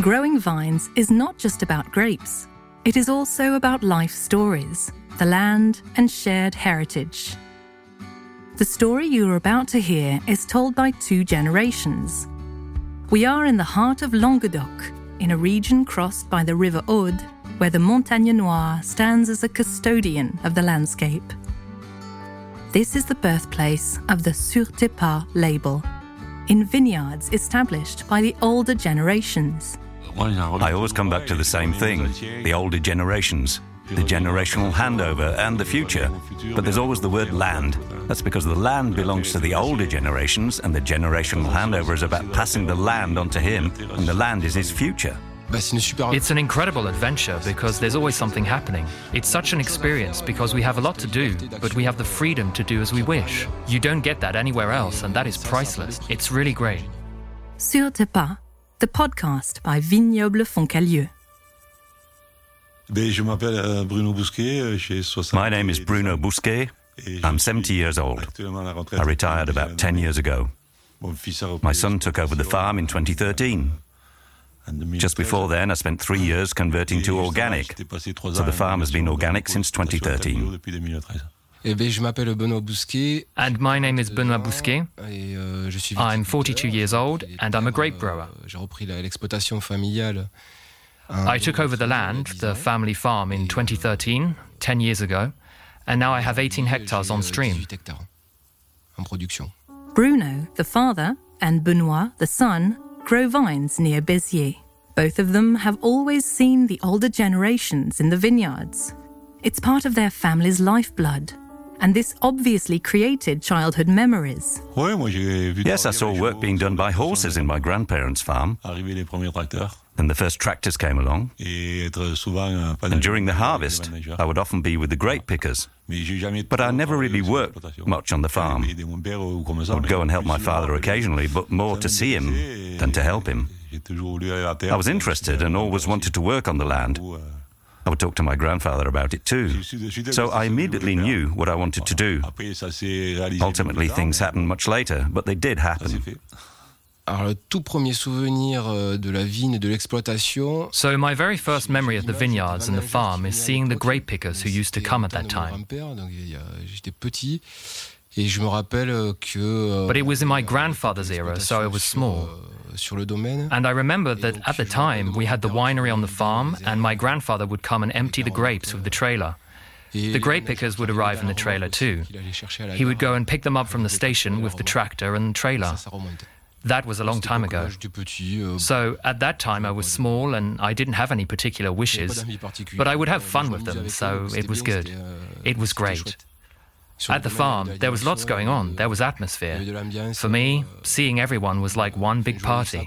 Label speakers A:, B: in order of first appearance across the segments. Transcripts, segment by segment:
A: Growing vines is not just about grapes, it is also about life stories, the land, and shared heritage. The story you are about to hear is told by two generations. We are in the heart of Languedoc, in a region crossed by the River Aude, where the Montagne Noire stands as a custodian of the landscape. This is the birthplace of the Sur Pas label, in vineyards established by the older generations.
B: I always come back to the same thing the older generations, the generational handover, and the future. But there's always the word land. That's because the land belongs to the older generations, and the generational handover is about passing the land on to him, and the land is his future.
C: It's an incredible adventure because there's always something happening. It's such an experience because we have a lot to do, but we have the freedom to do as we wish. You don't get that anywhere else, and that is priceless. It's really great.
A: Sur Tes Pas, the podcast by Vignoble Foncalieu.
B: My name is Bruno Bousquet. I'm 70 years old. I retired about 10 years ago. My son took over the farm in 2013. Just before then, I spent three years converting to organic. So the farm has been organic since 2013.
C: And my name is Benoît Bousquet. I'm 42 years old and I'm a grape grower. I took over the land, the family farm, in 2013, 10 years ago, and now I have 18 hectares on stream.
A: Bruno, the father, and Benoit, the son, grow vines near Béziers. Both of them have always seen the older generations in the vineyards. It's part of their family's lifeblood, and this obviously created childhood memories.
B: Yes, I saw work being done by horses in my grandparents' farm. Then the first tractors came along. And during the harvest, I would often be with the grape pickers. But I never really worked much on the farm. I would go and help my father occasionally, but more to see him than to help him. I was interested and always wanted to work on the land. I would talk to my grandfather about it too. So I immediately knew what I wanted to do. Ultimately, things happened much later, but they did happen.
D: Alors, le tout premier souvenir euh, de la vigne et de l'exploitation.
C: So, my very first memory of the vineyards and the farm is seeing the grape pickers who used to come at that time.
D: Euh, j'étais petit et je me rappelle euh, que. euh,
C: But it was in my euh, grandfather's era, so I was small.
D: Sur le domaine.
C: And I remember that at the time we had the winery on the farm, and my grandfather would come and empty the grapes with the trailer. The grape pickers would arrive in the trailer too. He would go and pick them up from the station with the tractor and trailer. That was a long time ago. So at that time I was small and I didn't have any particular wishes, but I would have fun with them, so it was good. It was great. At the farm, there was lots going on. There was atmosphere. For me, seeing everyone was like one big party.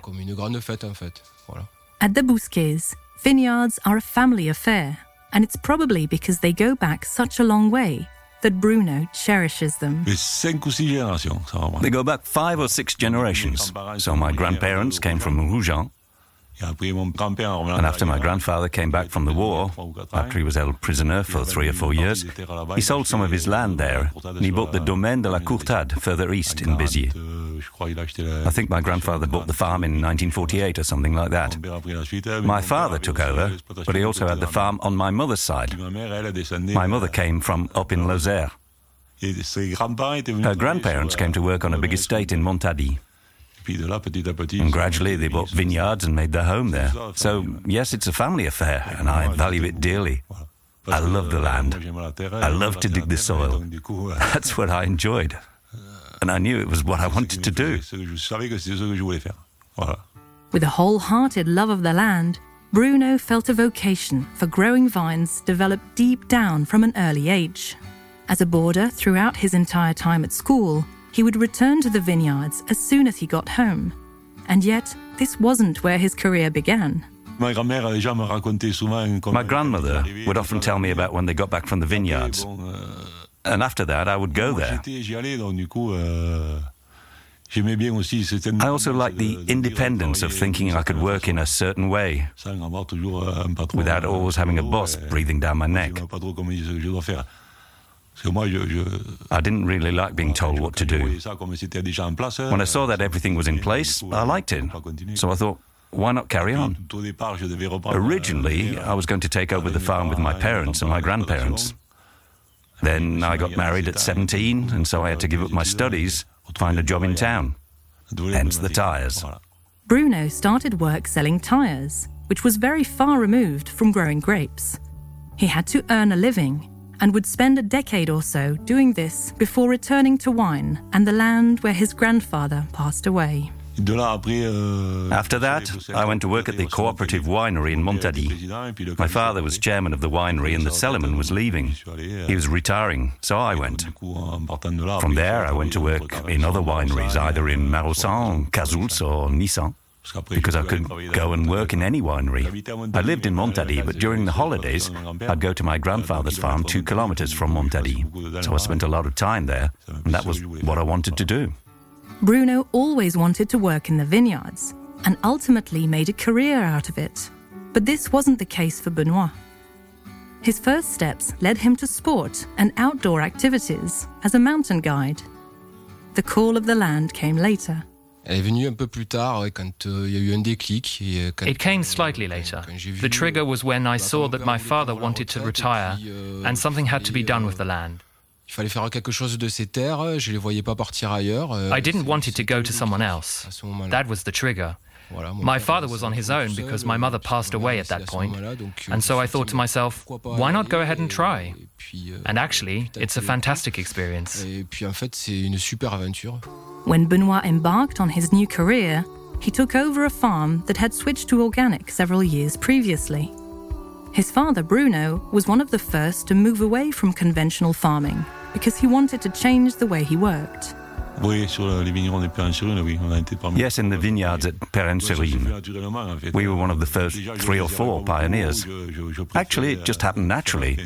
A: At the Bousquets, vineyards are a family affair, and it's probably because they go back such a long way that Bruno cherishes them.
B: They go back five or six generations. So my grandparents came from Rougen. And after my grandfather came back from the war, after he was held prisoner for three or four years, he sold some of his land there and he bought the Domaine de la Courtade further east in Béziers. I think my grandfather bought the farm in 1948 or something like that. My father took over, but he also had the farm on my mother's side. My mother came from up in Lozère. Her grandparents came to work on a big estate in Montady. And gradually they bought vineyards and made their home there. So, yes, it's a family affair, and I value it dearly. I love the land. I love to dig the soil. That's what I enjoyed. And I knew it was what I wanted to do.
A: With a wholehearted love of the land, Bruno felt a vocation for growing vines developed deep down from an early age. As a boarder throughout his entire time at school, he would return to the vineyards as soon as he got home. And yet, this wasn't where his career began.
B: My grandmother would often tell me about when they got back from the vineyards. And after that, I would go there. I also liked the independence of thinking I could work in a certain way without always having a boss breathing down my neck. I didn't really like being told what to do. When I saw that everything was in place, I liked it. So I thought, why not carry on? Originally, I was going to take over the farm with my parents and my grandparents. Then I got married at 17, and so I had to give up my studies, find a job in town. Hence the tyres.
A: Bruno started work selling tyres, which was very far removed from growing grapes. He had to earn a living and would spend a decade or so doing this before returning to wine and the land where his grandfather passed away.
B: After that, I went to work at the cooperative winery in Montady. My father was chairman of the winery and the cellarman was leaving. He was retiring, so I went. From there, I went to work in other wineries, either in Maraussan, Cazouls, or Nissan because I could go and work in any winery. I lived in Montady, but during the holidays, I'd go to my grandfather's farm two kilometers from Montady. So I spent a lot of time there, and that was what I wanted to do.
A: Bruno always wanted to work in the vineyards and ultimately made a career out of it. But this wasn't the case for Benoit. His first steps led him to sport and outdoor activities as a mountain guide. The call of the land came later.
D: Elle est venue un peu plus tard quand euh, il y a eu un déclic.
C: Et, euh, quand, It came slightly euh, later. The trigger was when I saw that my father wanted to retire euh, and something had to be done euh, with the land.
D: Il fallait faire quelque chose de ces terres. Je les voyais pas partir ailleurs.
C: Euh, I didn't want it to go to someone else. That was the trigger. My father was on his own because my mother passed away at that point. And so I thought to myself, why not go ahead and try? And actually, it's a fantastic experience.
A: When Benoit embarked on his new career, he took over a farm that had switched to organic several years previously. His father, Bruno, was one of the first to move away from conventional farming because he wanted to change the way he worked.
B: Yes, in the vineyards at Perrin-sur-Rine. We were one of the first three or four pioneers. Actually, it just happened naturally.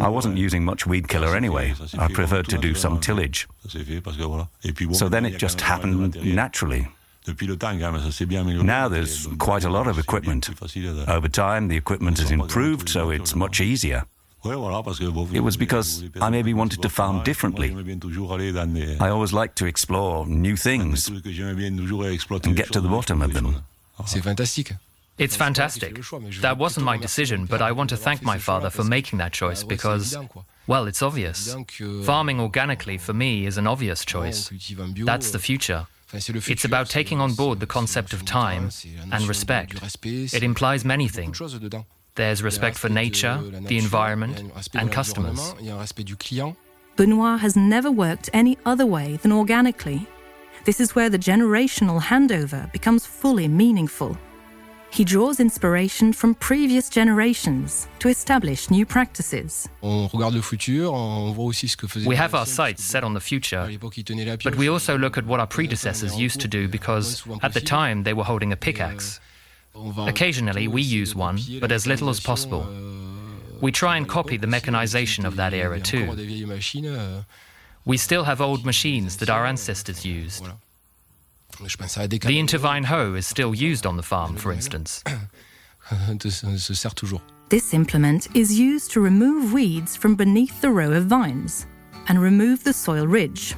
B: I wasn't using much weed killer anyway. I preferred to do some tillage. So then it just happened naturally. Now there's quite a lot of equipment. Over time, the equipment has improved, so it's much easier. It was because I maybe wanted to farm differently. I always like to explore new things and get to the bottom of them.
C: It's fantastic. That wasn't my decision, but I want to thank my father for making that choice because, well, it's obvious. Farming organically for me is an obvious choice. That's the future. It's about taking on board the concept of time and respect. It implies many things. There's respect for nature, the environment, and customers.
A: Benoit has never worked any other way than organically. This is where the generational handover becomes fully meaningful. He draws inspiration from previous generations to establish new practices.
C: We have our sights set on the future, but we also look at what our predecessors used to do because at the time they were holding a pickaxe. Occasionally we use one, but as little as possible. We try and copy the mechanization of that era too. We still have old machines that our ancestors used. The intervine hoe is still used on the farm, for instance.
A: This implement is used to remove weeds from beneath the row of vines and remove the soil ridge.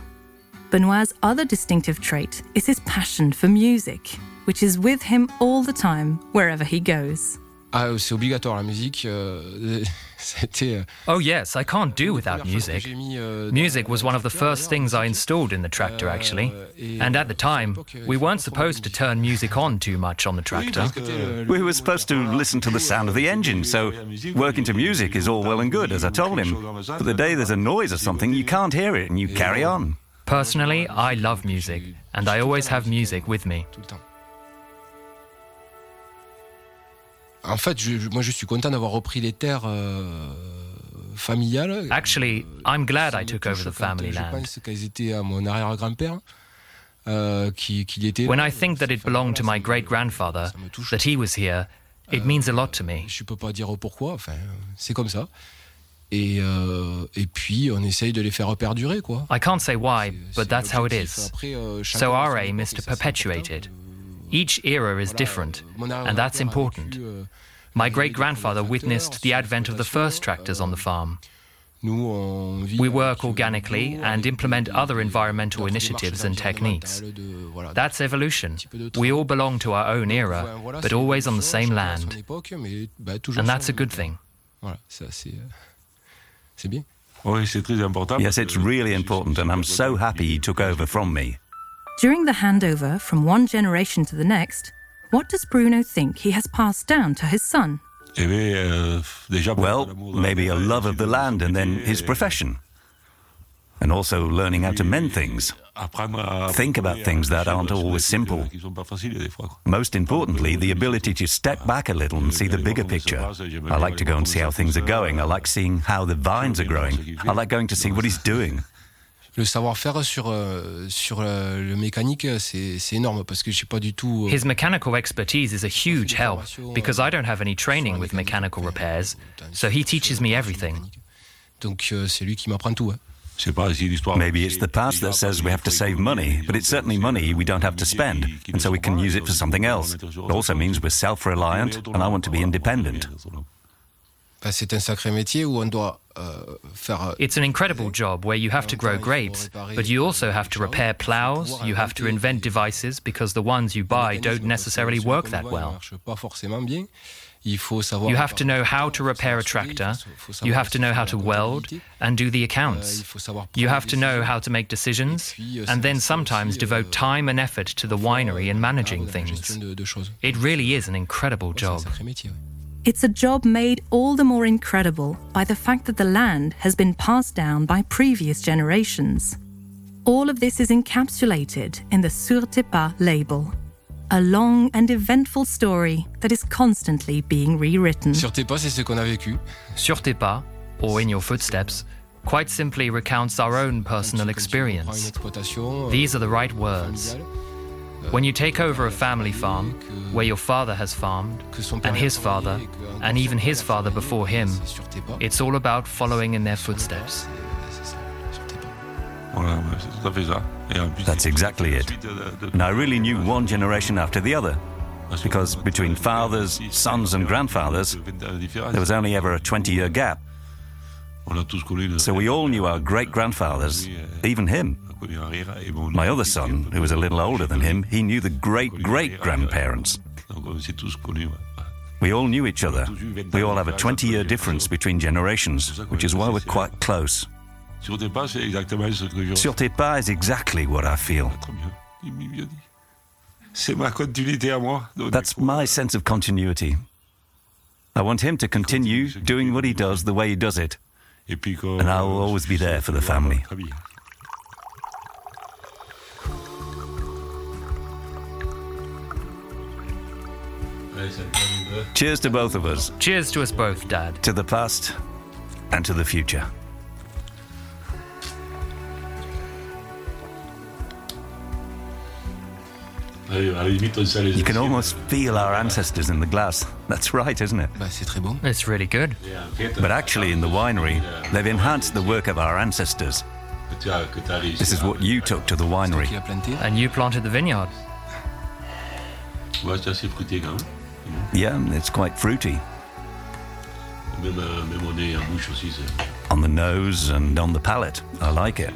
A: Benoit's other distinctive trait is his passion for music which is with him all the time, wherever he goes.
D: Ah, c'est obligatoire la musique.
C: Euh, euh, oh yes, I can't do without music. Euh, music was one of the first things I installed in the tractor, actually. And at the time, we weren't supposed to turn music on too much on the tractor.
B: We were supposed to listen to the sound of the engine, so working to music is all well and good, as I told him. But the day there's a noise or something, you can't hear it and you carry on.
C: Personally, I love music, and I always have music with me.
D: En fait, je, moi, je suis content d'avoir repris les terres euh, familiales.
C: Actually, I'm glad I took over the family land.
D: Je pense qu'elles étaient à mon arrière-grand-père. Euh, qui, qui était
C: When I think that it belonged to my great grandfather, that he was here, it means a lot to me.
D: Je peux pas dire pourquoi, enfin, c'est comme ça. Et, euh, et puis on essaye de les faire perdurer, quoi.
C: I can't say why, but that's how it is. Euh, so our aim is to perpetuate it. Each era is different, and that's important. My great grandfather witnessed the advent of the first tractors on the farm. We work organically and implement other environmental initiatives and techniques. That's evolution. We all belong to our own era, but always on the same land. And that's a good thing.
B: Yes, it's really important, and I'm so happy he took over from me.
A: During the handover from one generation to the next, what does Bruno think he has passed down to his son?
B: Euh, well, maybe a love of the land and then his profession. And also learning how to mend things. Think about things that aren't always simple. Most importantly, the ability to step back a little and see the bigger picture. I like to go and see how things are going. I like seeing how the vines are growing. I like going to see what he's doing.
D: Le savoir-faire sur euh, sur euh, le mécanique euh, c'est c'est énorme parce que j'ai pas du tout
C: euh, His mechanical expertise is a huge help euh, because I don't have any training with mechanical repairs so he teaches me everything.
D: Donc euh, c'est lui qui m'apprend tout. Hein.
B: Maybe it's the past that says we have to save money, but it's certainly money we don't have to spend, and so we can use it for something else. It also means we're self reliant, and I want to be independent.
D: C'est un sacré métier où on doit euh.
C: Euh, it's an incredible job where you have to grow grapes, but you also have to repair plows, you have to invent devices because the ones you buy don't necessarily work that well. You have to know how to repair a tractor, you have to know how to weld and do the accounts. You have to know how to make decisions, and then sometimes devote time and effort to the winery and managing things. It really is an incredible job.
A: It's a job made all the more incredible by the fact that the land has been passed down by previous generations. All of this is encapsulated in the Sur Pas label, a long and eventful story that is constantly being rewritten.
D: Sur Tes Pas, c'est ce qu'on a vécu.
C: Sur Pas, or In Your Footsteps, quite simply recounts our own personal experience. These are the right euh, words. When you take over a family farm, where your father has farmed, and his father, and even his father before him, it's all about following in their footsteps.
B: That's exactly it. And I really knew one generation after the other. Because between fathers, sons, and grandfathers, there was only ever a 20 year gap. So we all knew our great grandfathers, even him. My other son, who was a little older than him, he knew the great great grandparents. We all knew each other. We all have a 20 year difference between generations, which is why we're quite close. Sur tes pas is exactly what I feel. That's my sense of continuity. I want him to continue doing what he does the way he does it. And I will always be there for the family. Cheers to both of us.
C: Cheers to us both, Dad.
B: To the past and to the future. You can almost feel our ancestors in the glass. That's right, isn't it?
C: It's really good.
B: But actually, in the winery, they've enhanced the work of our ancestors. This is what you took to the winery.
C: And you planted the vineyard.
B: Yeah, it's quite fruity. On the nose and on the palate. I like it.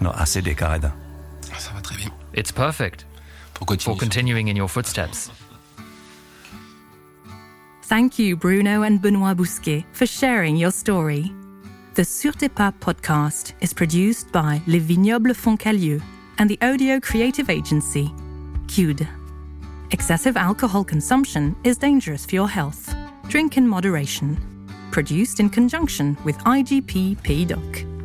B: Not acidic either.
C: It's perfect for continuing in your footsteps.
A: Thank you, Bruno and Benoit Bousquet, for sharing your story. The Sur Tes Pas podcast is produced by Les Vignobles Foncalieu and the audio creative agency, Cude. Excessive alcohol consumption is dangerous for your health. Drink in moderation. Produced in conjunction with IGP PDOC.